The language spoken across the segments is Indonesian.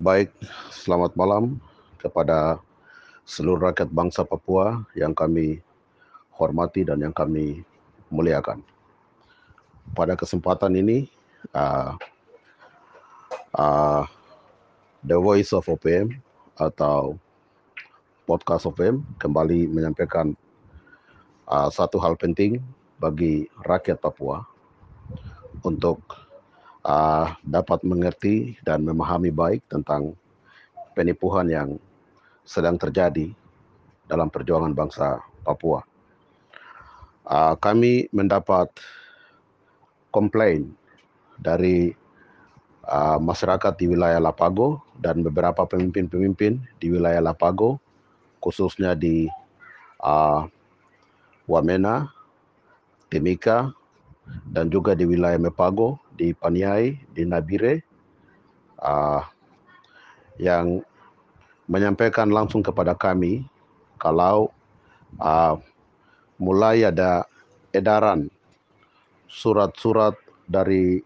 Baik, selamat malam kepada seluruh rakyat bangsa Papua yang kami hormati dan yang kami muliakan. Pada kesempatan ini, uh, uh, The Voice of OPM atau Podcast OPM kembali menyampaikan uh, satu hal penting bagi rakyat Papua untuk uh, dapat mengerti dan memahami baik tentang penipuan yang sedang terjadi dalam perjuangan bangsa Papua. Uh, kami mendapat komplain dari uh, masyarakat di wilayah Lapago dan beberapa pemimpin-pemimpin di wilayah Lapago, khususnya di uh, Wamena, Timika, dan juga di wilayah Mepago di Paniai, di Nabire, uh, yang menyampaikan langsung kepada kami kalau uh, mulai ada edaran surat-surat dari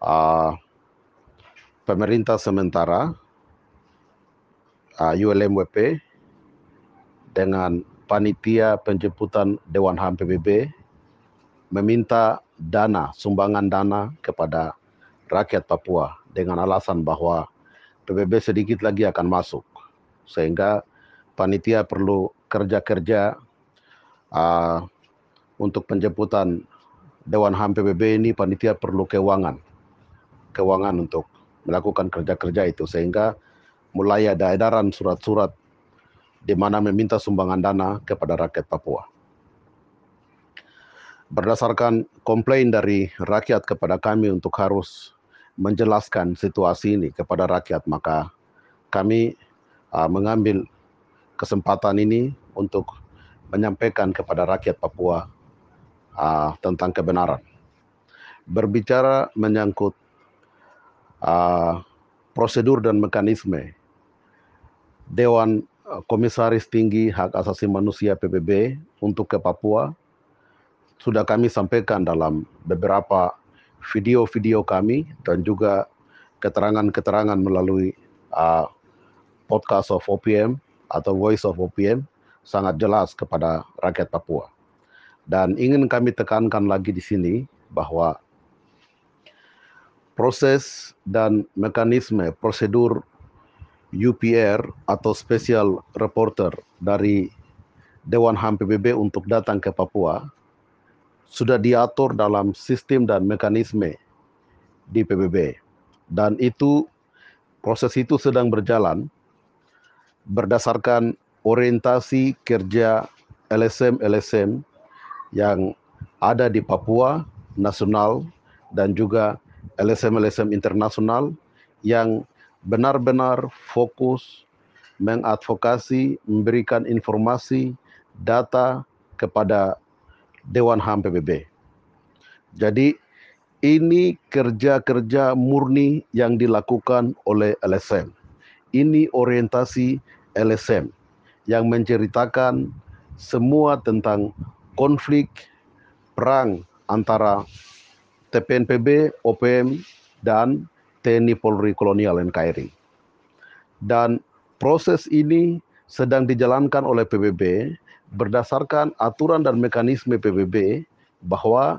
uh, pemerintah sementara uh, ULMWP dengan panitia penjemputan Dewan HAM PBB meminta dana, sumbangan dana kepada rakyat Papua dengan alasan bahwa PBB sedikit lagi akan masuk. Sehingga panitia perlu kerja-kerja uh, untuk penjemputan Dewan HAM PBB ini panitia perlu keuangan. Keuangan untuk melakukan kerja-kerja itu sehingga mulai ada edaran surat-surat di mana meminta sumbangan dana kepada rakyat Papua berdasarkan komplain dari rakyat kepada kami untuk harus menjelaskan situasi ini kepada rakyat, maka kami uh, mengambil kesempatan ini untuk menyampaikan kepada rakyat Papua uh, tentang kebenaran. Berbicara menyangkut uh, prosedur dan mekanisme Dewan Komisaris Tinggi Hak Asasi Manusia PBB untuk ke Papua sudah kami sampaikan dalam beberapa video-video kami dan juga keterangan-keterangan melalui uh, podcast of OPM atau Voice of OPM sangat jelas kepada rakyat Papua. Dan ingin kami tekankan lagi di sini bahwa proses dan mekanisme prosedur UPR atau Special Reporter dari Dewan HAM PBB untuk datang ke Papua sudah diatur dalam sistem dan mekanisme di PBB. Dan itu proses itu sedang berjalan berdasarkan orientasi kerja LSM-LSM yang ada di Papua nasional dan juga LSM-LSM internasional yang benar-benar fokus mengadvokasi, memberikan informasi, data kepada Dewan HAM PBB. Jadi ini kerja-kerja murni yang dilakukan oleh LSM. Ini orientasi LSM yang menceritakan semua tentang konflik perang antara TPNPB, OPM, dan TNI Polri Kolonial NKRI. Dan proses ini sedang dijalankan oleh PBB berdasarkan aturan dan mekanisme PBB bahwa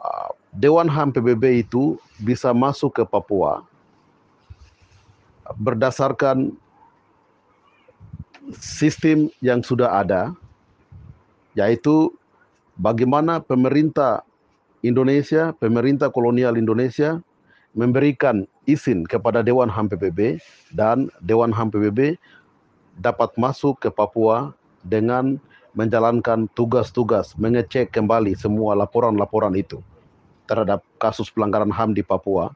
uh, Dewan HAM PBB itu bisa masuk ke Papua. Berdasarkan sistem yang sudah ada yaitu bagaimana pemerintah Indonesia, pemerintah kolonial Indonesia memberikan izin kepada Dewan HAM PBB dan Dewan HAM PBB dapat masuk ke Papua dengan menjalankan tugas-tugas mengecek kembali semua laporan-laporan itu terhadap kasus pelanggaran HAM di Papua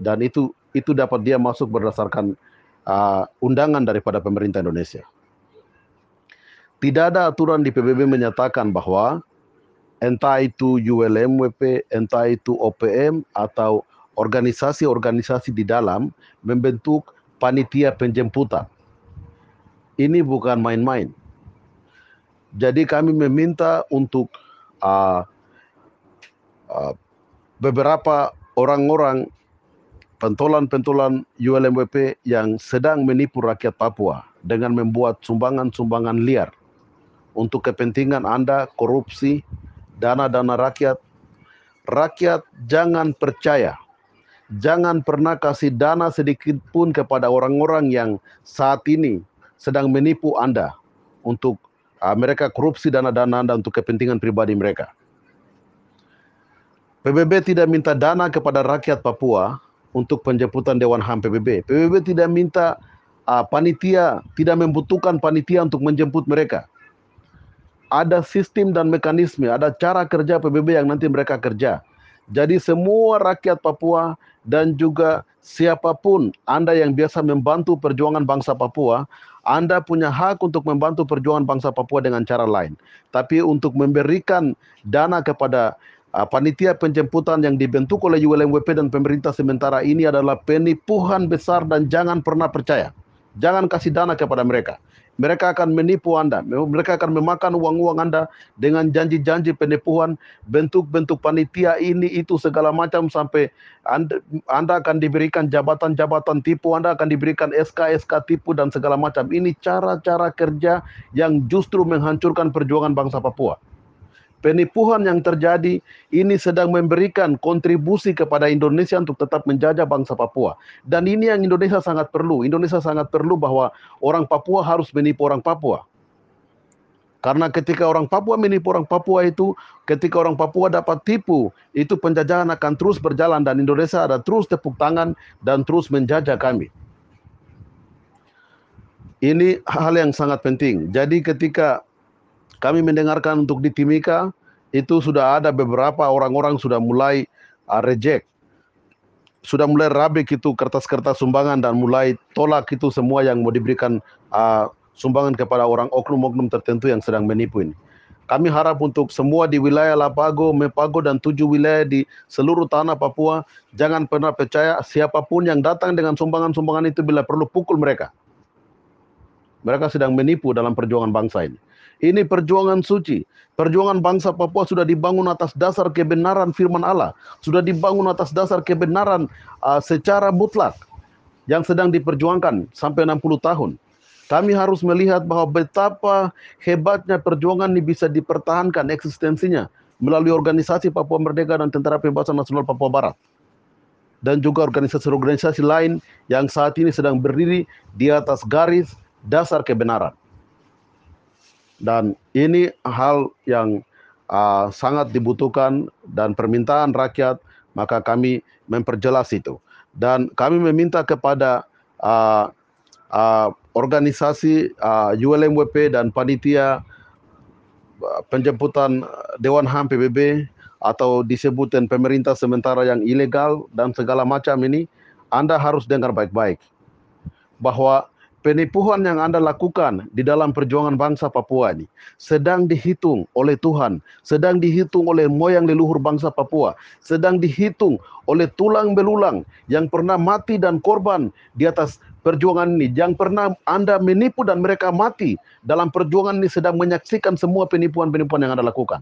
dan itu itu dapat dia masuk berdasarkan uh, undangan daripada pemerintah Indonesia. Tidak ada aturan di PBB menyatakan bahwa entah itu ULMWP, entah itu OPM atau organisasi-organisasi di dalam membentuk panitia penjemputan. Ini bukan main-main jadi kami meminta untuk uh, uh, beberapa orang-orang pentolan-pentolan ULMWP yang sedang menipu rakyat Papua dengan membuat sumbangan-sumbangan liar untuk kepentingan Anda, korupsi, dana-dana rakyat. Rakyat jangan percaya, jangan pernah kasih dana sedikit pun kepada orang-orang yang saat ini sedang menipu Anda untuk uh, mereka korupsi dana-dana Anda untuk kepentingan pribadi mereka. PBB tidak minta dana kepada rakyat Papua untuk penjemputan Dewan HAM PBB. PBB tidak minta uh, panitia, tidak membutuhkan panitia untuk menjemput mereka. Ada sistem dan mekanisme, ada cara kerja PBB yang nanti mereka kerja. Jadi semua rakyat Papua dan juga siapa pun Anda yang biasa membantu perjuangan bangsa Papua, Anda punya hak untuk membantu perjuangan bangsa Papua dengan cara lain. Tapi untuk memberikan dana kepada Uh, panitia penjemputan yang dibentuk oleh ULMWP dan pemerintah sementara ini adalah penipuan besar dan jangan pernah percaya. Jangan kasih dana kepada mereka. Mereka akan menipu Anda. Mereka akan memakan uang-uang Anda dengan janji-janji penipuan, bentuk-bentuk panitia ini itu segala macam sampai Anda, anda akan diberikan jabatan-jabatan tipu, Anda akan diberikan SK-SK tipu dan segala macam. Ini cara-cara kerja yang justru menghancurkan perjuangan bangsa Papua penipuan yang terjadi ini sedang memberikan kontribusi kepada Indonesia untuk tetap menjajah bangsa Papua. Dan ini yang Indonesia sangat perlu. Indonesia sangat perlu bahwa orang Papua harus menipu orang Papua. Karena ketika orang Papua menipu orang Papua itu, ketika orang Papua dapat tipu, itu penjajahan akan terus berjalan dan Indonesia ada terus tepuk tangan dan terus menjajah kami. Ini hal yang sangat penting. Jadi ketika kami mendengarkan untuk di Timika itu sudah ada beberapa orang-orang sudah mulai uh, reject sudah mulai rabik itu kertas-kertas sumbangan dan mulai tolak itu semua yang mau diberikan uh, sumbangan kepada orang oknum-oknum tertentu yang sedang menipu ini. Kami harap untuk semua di wilayah Lapago, Mepago, dan tujuh wilayah di seluruh tanah Papua, jangan pernah percaya siapa pun yang datang dengan sumbangan-sumbangan itu bila perlu pukul mereka. Mereka sedang menipu dalam perjuangan bangsa ini. Ini perjuangan suci. Perjuangan bangsa Papua sudah dibangun atas dasar kebenaran firman Allah. Sudah dibangun atas dasar kebenaran uh, secara mutlak. Yang sedang diperjuangkan sampai 60 tahun. Kami harus melihat bahwa betapa hebatnya perjuangan ini bisa dipertahankan eksistensinya melalui organisasi Papua Merdeka dan Tentara Pembebasan Nasional Papua Barat. Dan juga organisasi-organisasi lain yang saat ini sedang berdiri di atas garis dasar kebenaran. Dan ini hal yang uh, sangat dibutuhkan dan permintaan rakyat, maka kami memperjelas itu. Dan kami meminta kepada uh, uh, organisasi uh, ULMWP dan panitia penjemputan Dewan HAM PBB atau disebutin pemerintah sementara yang ilegal dan segala macam ini, Anda harus dengar baik-baik bahwa penipuan yang Anda lakukan di dalam perjuangan bangsa Papua ini sedang dihitung oleh Tuhan, sedang dihitung oleh moyang leluhur bangsa Papua, sedang dihitung oleh tulang belulang yang pernah mati dan korban di atas perjuangan ini, yang pernah Anda menipu dan mereka mati dalam perjuangan ini sedang menyaksikan semua penipuan-penipuan yang Anda lakukan.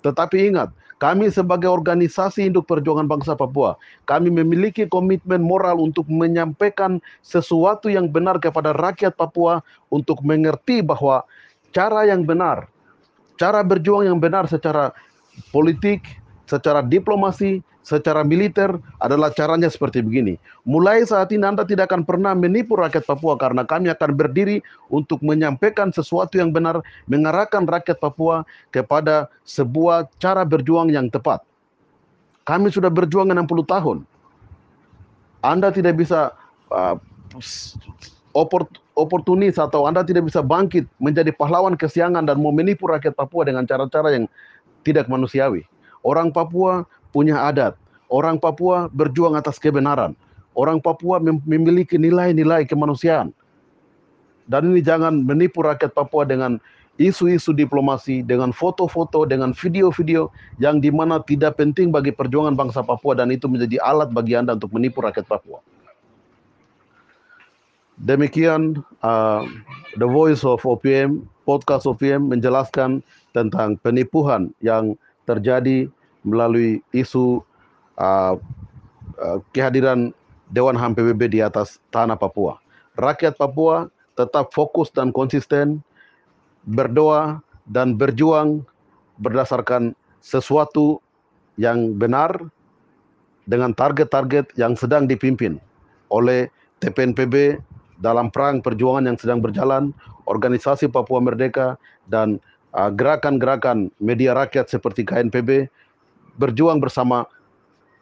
Tetapi ingat, kami sebagai organisasi induk perjuangan bangsa Papua, kami memiliki komitmen moral untuk menyampaikan sesuatu yang benar kepada rakyat Papua untuk mengerti bahwa cara yang benar, cara berjuang yang benar secara politik, secara diplomasi, secara militer adalah caranya seperti begini. Mulai saat ini Anda tidak akan pernah menipu rakyat Papua karena kami akan berdiri untuk menyampaikan sesuatu yang benar, mengarahkan rakyat Papua kepada sebuah cara berjuang yang tepat. Kami sudah berjuang 60 tahun. Anda tidak bisa uh, oportunis atau Anda tidak bisa bangkit menjadi pahlawan kesiangan dan mau menipu rakyat Papua dengan cara-cara yang tidak manusiawi. Orang Papua punya adat. Orang Papua berjuang atas kebenaran. Orang Papua memiliki nilai-nilai kemanusiaan. Dan ini jangan menipu rakyat Papua dengan isu-isu diplomasi, dengan foto-foto, dengan video-video yang di mana tidak penting bagi perjuangan bangsa Papua dan itu menjadi alat bagi Anda untuk menipu rakyat Papua. Demikian uh, The Voice of OPM, podcast OPM menjelaskan tentang penipuan yang terjadi melalui isu uh, uh, kehadiran Dewan HAM PBB di atas tanah Papua. Rakyat Papua tetap fokus dan konsisten berdoa dan berjuang berdasarkan sesuatu yang benar dengan target-target yang sedang dipimpin oleh TPNPB dalam perang perjuangan yang sedang berjalan, organisasi Papua Merdeka dan uh, gerakan-gerakan uh, media rakyat seperti KNPB berjuang bersama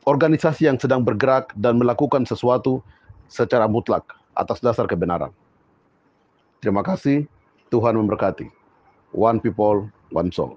organisasi yang sedang bergerak dan melakukan sesuatu secara mutlak atas dasar kebenaran. Terima kasih, Tuhan memberkati. One people, one soul.